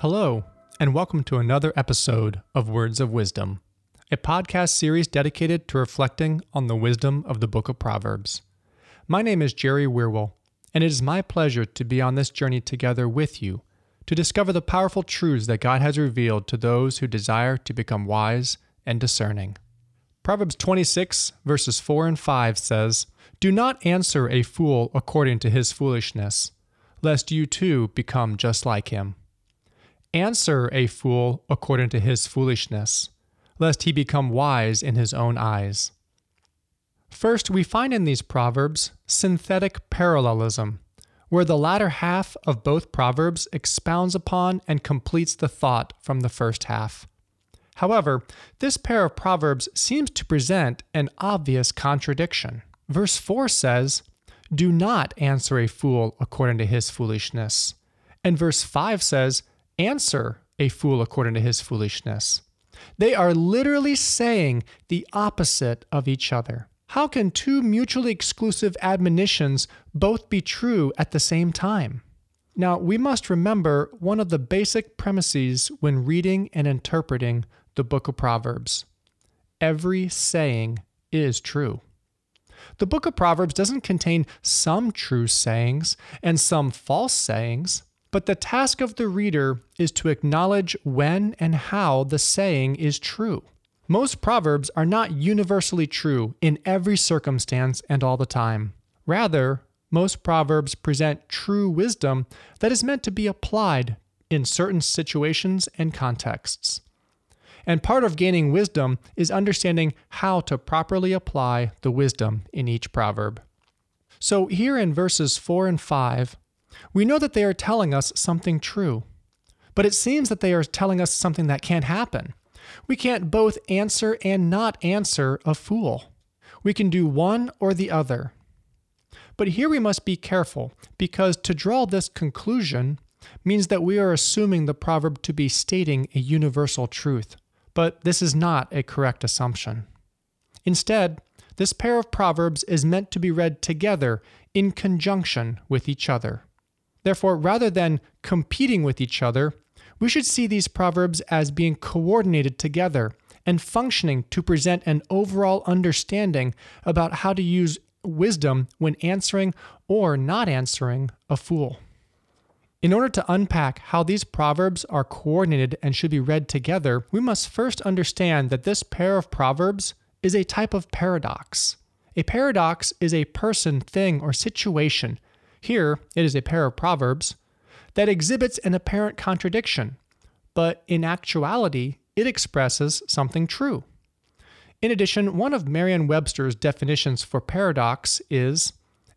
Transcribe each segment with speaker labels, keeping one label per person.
Speaker 1: Hello, and welcome to another episode of Words of Wisdom, a podcast series dedicated to reflecting on the wisdom of the book of Proverbs. My name is Jerry Wierwille, and it is my pleasure to be on this journey together with you to discover the powerful truths that God has revealed to those who desire to become wise and discerning. Proverbs 26, verses 4 and 5 says, Do not answer a fool according to his foolishness, lest you too become just like him. Answer a fool according to his foolishness, lest he become wise in his own eyes. First, we find in these proverbs synthetic parallelism, where the latter half of both proverbs expounds upon and completes the thought from the first half. However, this pair of proverbs seems to present an obvious contradiction. Verse 4 says, Do not answer a fool according to his foolishness. And verse 5 says, Answer a fool according to his foolishness. They are literally saying the opposite of each other. How can two mutually exclusive admonitions both be true at the same time? Now, we must remember one of the basic premises when reading and interpreting the book of Proverbs every saying is true. The book of Proverbs doesn't contain some true sayings and some false sayings, but the task of the reader is to acknowledge when and how the saying is true. Most proverbs are not universally true in every circumstance and all the time. Rather, most proverbs present true wisdom that is meant to be applied in certain situations and contexts. And part of gaining wisdom is understanding how to properly apply the wisdom in each proverb. So, here in verses 4 and 5, we know that they are telling us something true. But it seems that they are telling us something that can't happen. We can't both answer and not answer a fool. We can do one or the other. But here we must be careful, because to draw this conclusion means that we are assuming the proverb to be stating a universal truth. But this is not a correct assumption. Instead, this pair of proverbs is meant to be read together in conjunction with each other. Therefore, rather than competing with each other, we should see these proverbs as being coordinated together and functioning to present an overall understanding about how to use wisdom when answering or not answering a fool. In order to unpack how these proverbs are coordinated and should be read together, we must first understand that this pair of proverbs is a type of paradox. A paradox is a person, thing, or situation. Here, it is a pair of proverbs that exhibits an apparent contradiction, but in actuality, it expresses something true. In addition, one of Merriam Webster's definitions for paradox is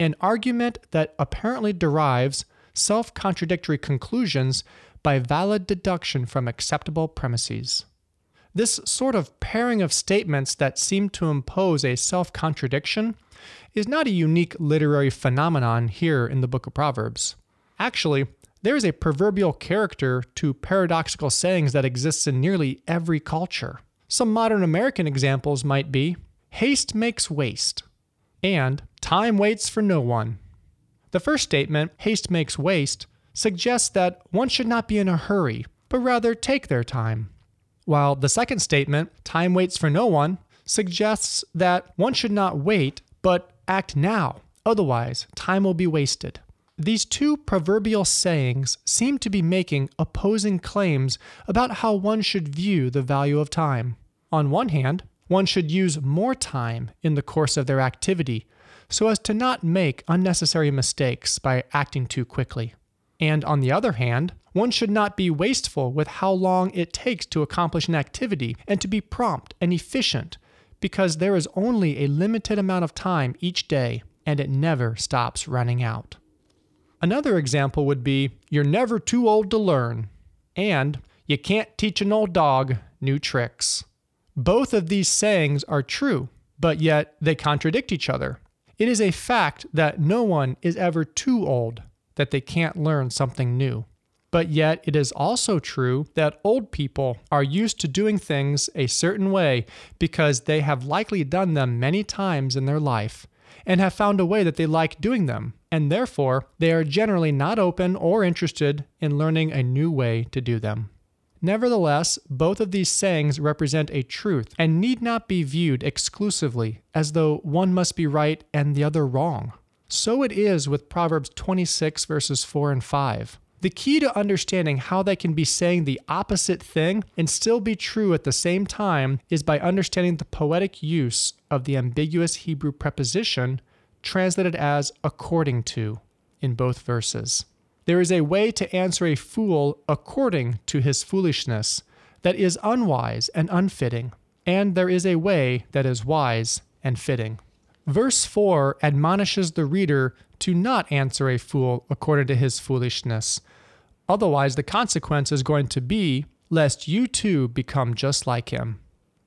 Speaker 1: an argument that apparently derives self contradictory conclusions by valid deduction from acceptable premises. This sort of pairing of statements that seem to impose a self contradiction is not a unique literary phenomenon here in the book of Proverbs. Actually, there is a proverbial character to paradoxical sayings that exists in nearly every culture. Some modern American examples might be haste makes waste and time waits for no one. The first statement, haste makes waste, suggests that one should not be in a hurry, but rather take their time. While the second statement, time waits for no one, suggests that one should not wait, but act now, otherwise, time will be wasted. These two proverbial sayings seem to be making opposing claims about how one should view the value of time. On one hand, one should use more time in the course of their activity so as to not make unnecessary mistakes by acting too quickly. And on the other hand, one should not be wasteful with how long it takes to accomplish an activity and to be prompt and efficient because there is only a limited amount of time each day and it never stops running out. Another example would be you're never too old to learn, and you can't teach an old dog new tricks. Both of these sayings are true, but yet they contradict each other. It is a fact that no one is ever too old that they can't learn something new. But yet, it is also true that old people are used to doing things a certain way because they have likely done them many times in their life, and have found a way that they like doing them, and therefore they are generally not open or interested in learning a new way to do them. Nevertheless, both of these sayings represent a truth and need not be viewed exclusively as though one must be right and the other wrong. So it is with Proverbs 26, verses 4 and 5. The key to understanding how they can be saying the opposite thing and still be true at the same time is by understanding the poetic use of the ambiguous Hebrew preposition translated as according to in both verses. There is a way to answer a fool according to his foolishness that is unwise and unfitting, and there is a way that is wise and fitting. Verse 4 admonishes the reader to not answer a fool according to his foolishness. Otherwise, the consequence is going to be lest you too become just like him.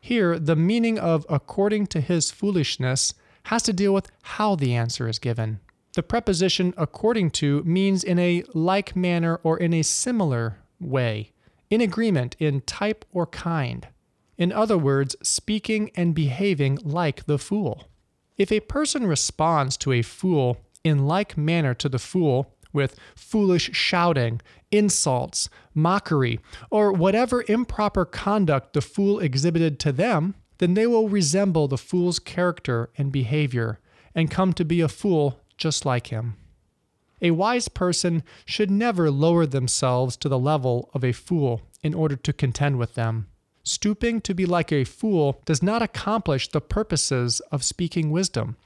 Speaker 1: Here, the meaning of according to his foolishness has to deal with how the answer is given. The preposition according to means in a like manner or in a similar way, in agreement in type or kind. In other words, speaking and behaving like the fool. If a person responds to a fool in like manner to the fool, with foolish shouting, insults, mockery, or whatever improper conduct the fool exhibited to them, then they will resemble the fool's character and behavior and come to be a fool just like him. A wise person should never lower themselves to the level of a fool in order to contend with them. Stooping to be like a fool does not accomplish the purposes of speaking wisdom.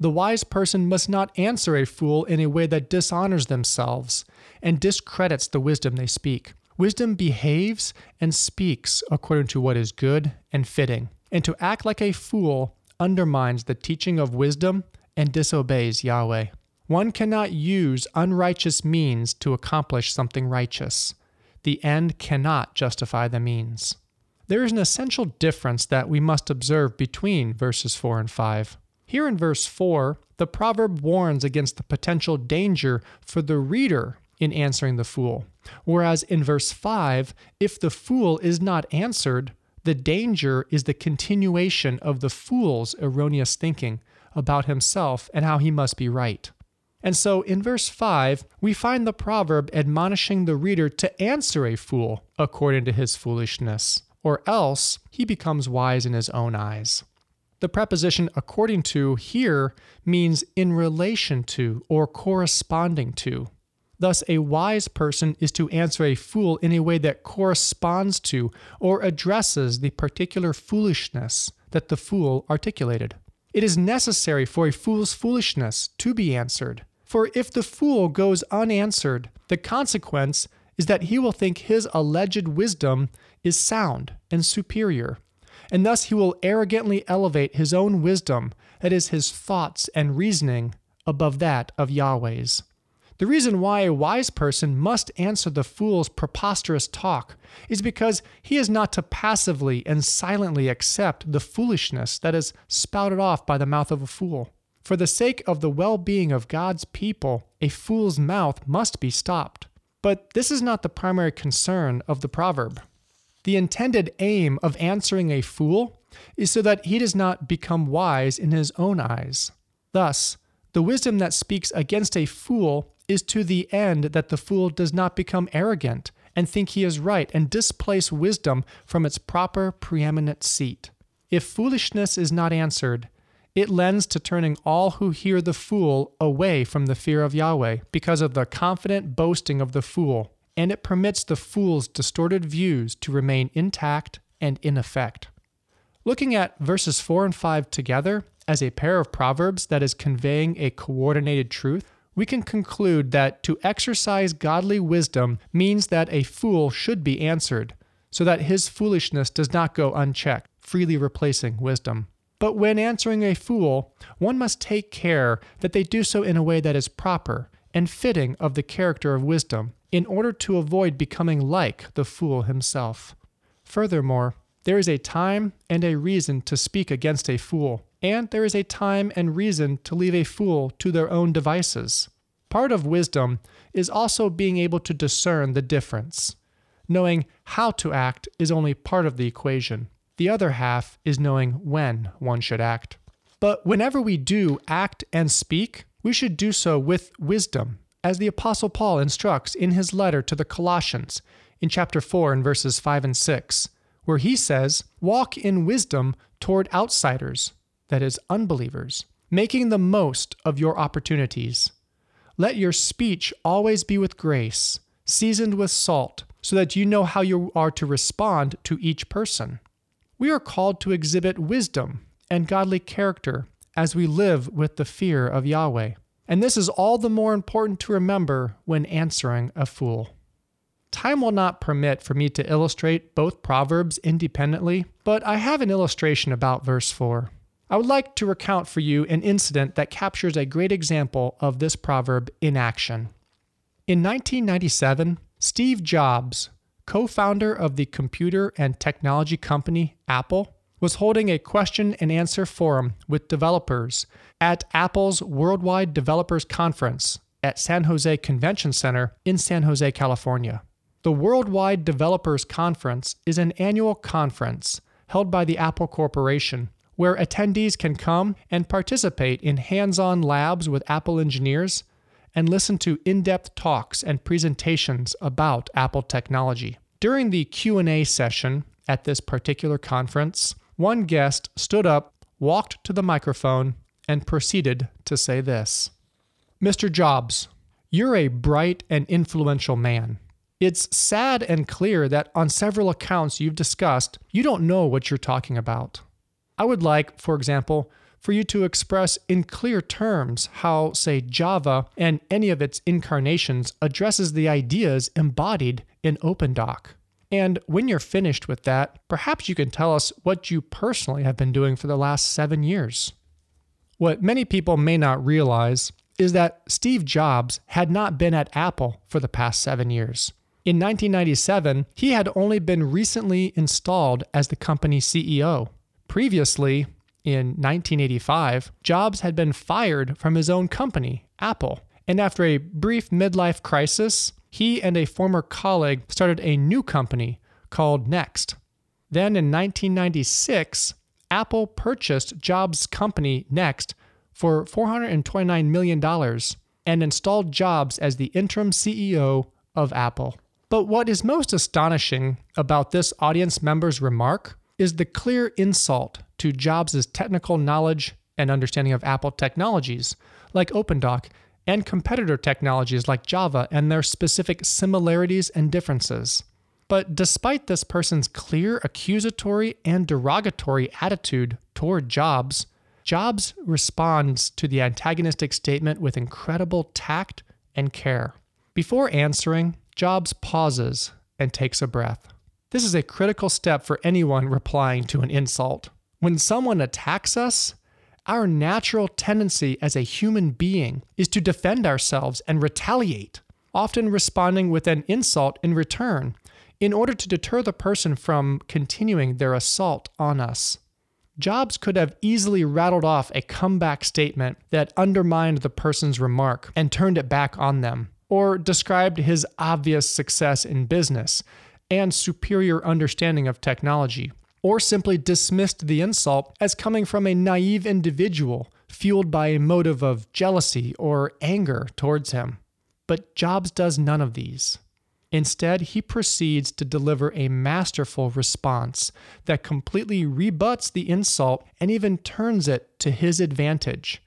Speaker 1: The wise person must not answer a fool in a way that dishonors themselves and discredits the wisdom they speak. Wisdom behaves and speaks according to what is good and fitting, and to act like a fool undermines the teaching of wisdom and disobeys Yahweh. One cannot use unrighteous means to accomplish something righteous. The end cannot justify the means. There is an essential difference that we must observe between verses 4 and 5. Here in verse 4, the proverb warns against the potential danger for the reader in answering the fool. Whereas in verse 5, if the fool is not answered, the danger is the continuation of the fool's erroneous thinking, about himself and how he must be right. And so in verse 5, we find the proverb admonishing the reader to answer a fool according to his foolishness, or else he becomes wise in his own eyes. The preposition according to here means in relation to or corresponding to. Thus, a wise person is to answer a fool in a way that corresponds to or addresses the particular foolishness that the fool articulated. It is necessary for a fool's foolishness to be answered. For if the fool goes unanswered, the consequence is that he will think his alleged wisdom is sound and superior, and thus he will arrogantly elevate his own wisdom, that is, his thoughts and reasoning, above that of Yahweh's. The reason why a wise person must answer the fool's preposterous talk is because he is not to passively and silently accept the foolishness that is spouted off by the mouth of a fool. For the sake of the well being of God's people, a fool's mouth must be stopped. But this is not the primary concern of the proverb. The intended aim of answering a fool is so that he does not become wise in his own eyes. Thus, the wisdom that speaks against a fool is to the end that the fool does not become arrogant and think he is right and displace wisdom from its proper preeminent seat. If foolishness is not answered, it lends to turning all who hear the fool away from the fear of Yahweh because of the confident boasting of the fool, and it permits the fool's distorted views to remain intact and in effect. Looking at verses 4 and 5 together as a pair of proverbs that is conveying a coordinated truth, we can conclude that to exercise godly wisdom means that a fool should be answered, so that his foolishness does not go unchecked, freely replacing wisdom. But when answering a fool, one must take care that they do so in a way that is proper and fitting of the character of wisdom, in order to avoid becoming like the fool himself. Furthermore, there is a time and a reason to speak against a fool, and there is a time and reason to leave a fool to their own devices. Part of wisdom is also being able to discern the difference. Knowing how to act is only part of the equation. The other half is knowing when one should act. But whenever we do act and speak, we should do so with wisdom, as the Apostle Paul instructs in his letter to the Colossians in chapter 4 and verses 5 and 6, where he says, Walk in wisdom toward outsiders, that is, unbelievers, making the most of your opportunities. Let your speech always be with grace, seasoned with salt, so that you know how you are to respond to each person. We are called to exhibit wisdom and godly character as we live with the fear of Yahweh. And this is all the more important to remember when answering a fool. Time will not permit for me to illustrate both Proverbs independently, but I have an illustration about verse 4. I would like to recount for you an incident that captures a great example of this proverb in action. In 1997, Steve Jobs, co founder of the computer and technology company Apple, was holding a question and answer forum with developers at Apple's Worldwide Developers Conference at San Jose Convention Center in San Jose, California. The Worldwide Developers Conference is an annual conference held by the Apple Corporation where attendees can come and participate in hands-on labs with Apple engineers and listen to in-depth talks and presentations about Apple technology. During the Q&A session at this particular conference, one guest stood up, walked to the microphone, and proceeded to say this. Mr. Jobs, you're a bright and influential man. It's sad and clear that on several accounts you've discussed, you don't know what you're talking about. I would like, for example, for you to express in clear terms how, say, Java and any of its incarnations addresses the ideas embodied in OpenDoc. And when you're finished with that, perhaps you can tell us what you personally have been doing for the last seven years. What many people may not realize is that Steve Jobs had not been at Apple for the past seven years. In 1997, he had only been recently installed as the company's CEO. Previously, in 1985, Jobs had been fired from his own company, Apple. And after a brief midlife crisis, he and a former colleague started a new company called Next. Then in 1996, Apple purchased Jobs' company Next for $429 million and installed Jobs as the interim CEO of Apple. But what is most astonishing about this audience member's remark is the clear insult to Jobs' technical knowledge and understanding of Apple technologies, like OpenDoc, and competitor technologies like Java and their specific similarities and differences. But despite this person's clear accusatory and derogatory attitude toward Jobs, Jobs responds to the antagonistic statement with incredible tact and care. Before answering, Jobs pauses and takes a breath. This is a critical step for anyone replying to an insult. When someone attacks us, our natural tendency as a human being is to defend ourselves and retaliate, often responding with an insult in return in order to deter the person from continuing their assault on us. Jobs could have easily rattled off a comeback statement that undermined the person's remark and turned it back on them, or described his obvious success in business and superior understanding of technology, or simply dismissed the insult as coming from a naive individual fueled by a motive of jealousy or anger towards him. But Jobs does none of these. Instead, he proceeds to deliver a masterful response that completely rebuts the insult and even turns it to his advantage,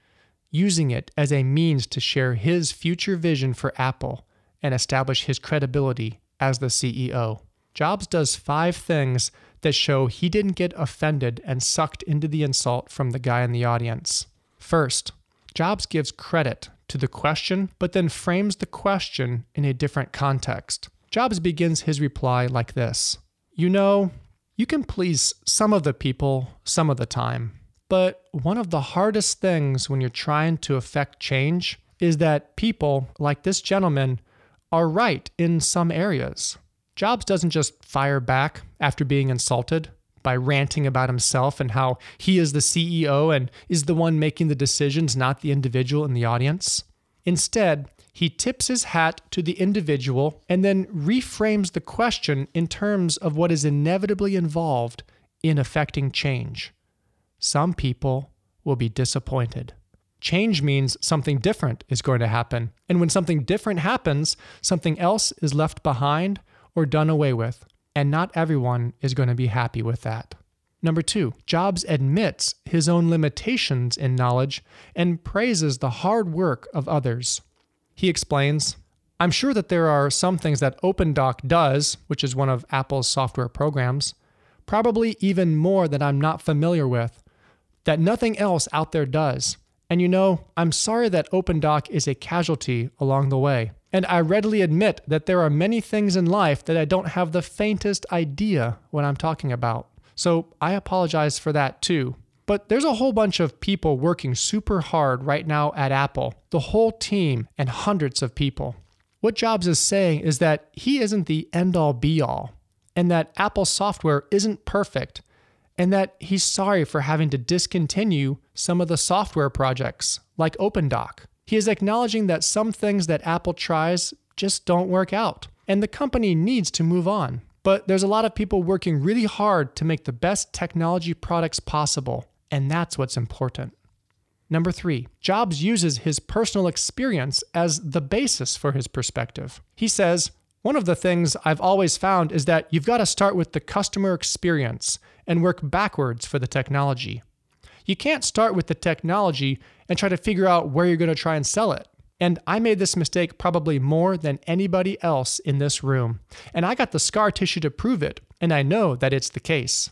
Speaker 1: using it as a means to share his future vision for Apple and establish his credibility as the CEO. Jobs does five things that show he didn't get offended and sucked into the insult from the guy in the audience. First, Jobs gives credit to the question, but then frames the question in a different context. Jobs begins his reply like this You know, you can please some of the people some of the time, but one of the hardest things when you're trying to affect change is that people, like this gentleman, are right in some areas. Jobs doesn't just fire back after being insulted by ranting about himself and how he is the CEO and is the one making the decisions, not the individual in the audience. Instead, he tips his hat to the individual and then reframes the question in terms of what is inevitably involved in affecting change. Some people will be disappointed. Change means something different is going to happen. And when something different happens, something else is left behind or done away with. And not everyone is going to be happy with that. Number two, Jobs admits his own limitations in knowledge and praises the hard work of others. He explains, I'm sure that there are some things that OpenDoc does, which is one of Apple's software programs, probably even more that I'm not familiar with, that nothing else out there does. And you know, I'm sorry that OpenDoc is a casualty along the way. And I readily admit that there are many things in life that I don't have the faintest idea what I'm talking about. So I apologize for that too. But there's a whole bunch of people working super hard right now at Apple, the whole team and hundreds of people. What Jobs is saying is that he isn't the end all be all, and that Apple software isn't perfect, and that he's sorry for having to discontinue some of the software projects, like OpenDoc. He is acknowledging that some things that Apple tries just don't work out, and the company needs to move on. But there's a lot of people working really hard to make the best technology products possible, and that's what's important. Number three, Jobs uses his personal experience as the basis for his perspective. He says, One of the things I've always found is that you've got to start with the customer experience and work backwards for the technology. You can't start with the technology and try to figure out where you're going to try and sell it. And I made this mistake probably more than anybody else in this room. And I got the scar tissue to prove it, and I know that it's the case.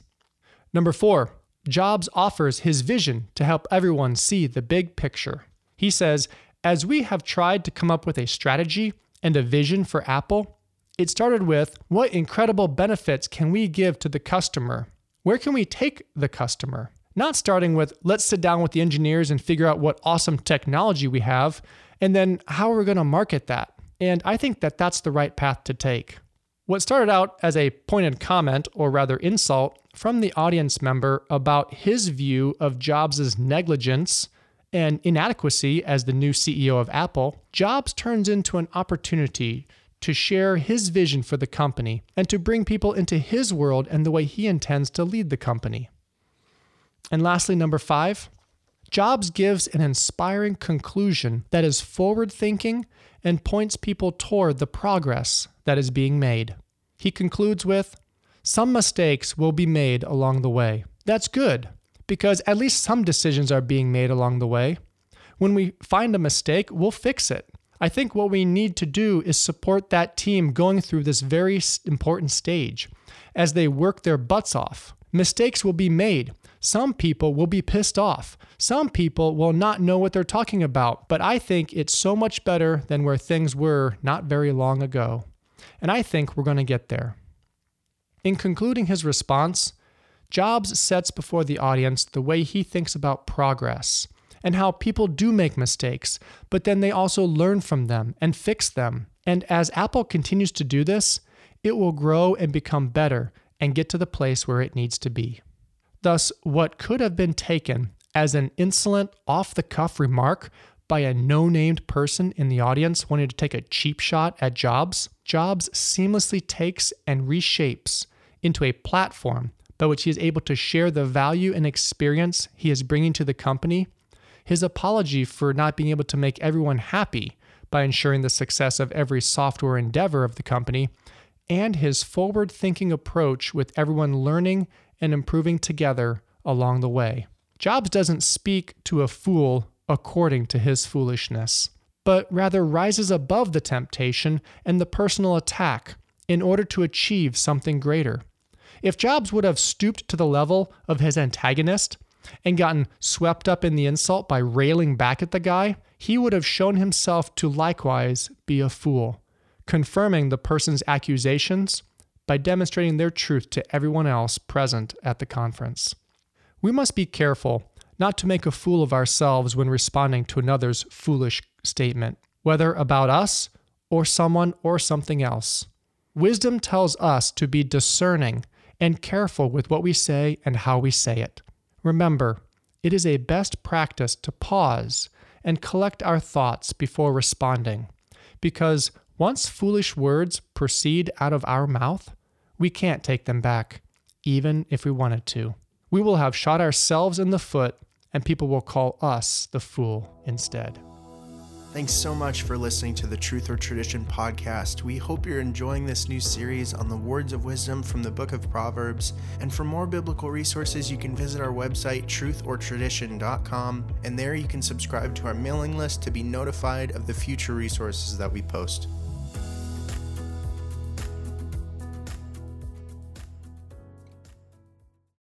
Speaker 1: Number four, Jobs offers his vision to help everyone see the big picture. He says, As we have tried to come up with a strategy and a vision for Apple, it started with what incredible benefits can we give to the customer? Where can we take the customer? Not starting with let's sit down with the engineers and figure out what awesome technology we have, and then how are we going to market that? And I think that that's the right path to take. What started out as a pointed comment, or rather insult, from the audience member about his view of Jobs' negligence and inadequacy as the new CEO of Apple, Jobs turns into an opportunity to share his vision for the company and to bring people into his world and the way he intends to lead the company. And lastly, number five, Jobs gives an inspiring conclusion that is forward thinking and points people toward the progress that is being made. He concludes with Some mistakes will be made along the way. That's good, because at least some decisions are being made along the way. When we find a mistake, we'll fix it. I think what we need to do is support that team going through this very important stage as they work their butts off. Mistakes will be made. Some people will be pissed off. Some people will not know what they're talking about, but I think it's so much better than where things were not very long ago. And I think we're going to get there. In concluding his response, Jobs sets before the audience the way he thinks about progress and how people do make mistakes, but then they also learn from them and fix them. And as Apple continues to do this, it will grow and become better and get to the place where it needs to be. Thus, what could have been taken as an insolent, off the cuff remark by a no named person in the audience wanting to take a cheap shot at Jobs, Jobs seamlessly takes and reshapes into a platform by which he is able to share the value and experience he is bringing to the company his apology for not being able to make everyone happy by ensuring the success of every software endeavor of the company, and his forward thinking approach with everyone learning and improving together along the way. Jobs doesn't speak to a fool according to his foolishness, but rather rises above the temptation and the personal attack in order to achieve something greater. If Jobs would have stooped to the level of his antagonist, and gotten swept up in the insult by railing back at the guy, he would have shown himself to likewise be a fool, confirming the person's accusations by demonstrating their truth to everyone else present at the conference. We must be careful not to make a fool of ourselves when responding to another's foolish statement, whether about us or someone or something else. Wisdom tells us to be discerning and careful with what we say and how we say it. Remember, it is a best practice to pause and collect our thoughts before responding, because once foolish words proceed out of our mouth, we can't take them back, even if we wanted to. We will have shot ourselves in the foot and people will call us the fool instead.
Speaker 2: Thanks so much for listening to the Truth or Tradition podcast. We hope you're enjoying this new series on the words of wisdom from the book of Proverbs. And for more biblical resources, you can visit our website, truthortradition.com, and there you can subscribe to our mailing list to be notified of the future resources that we post.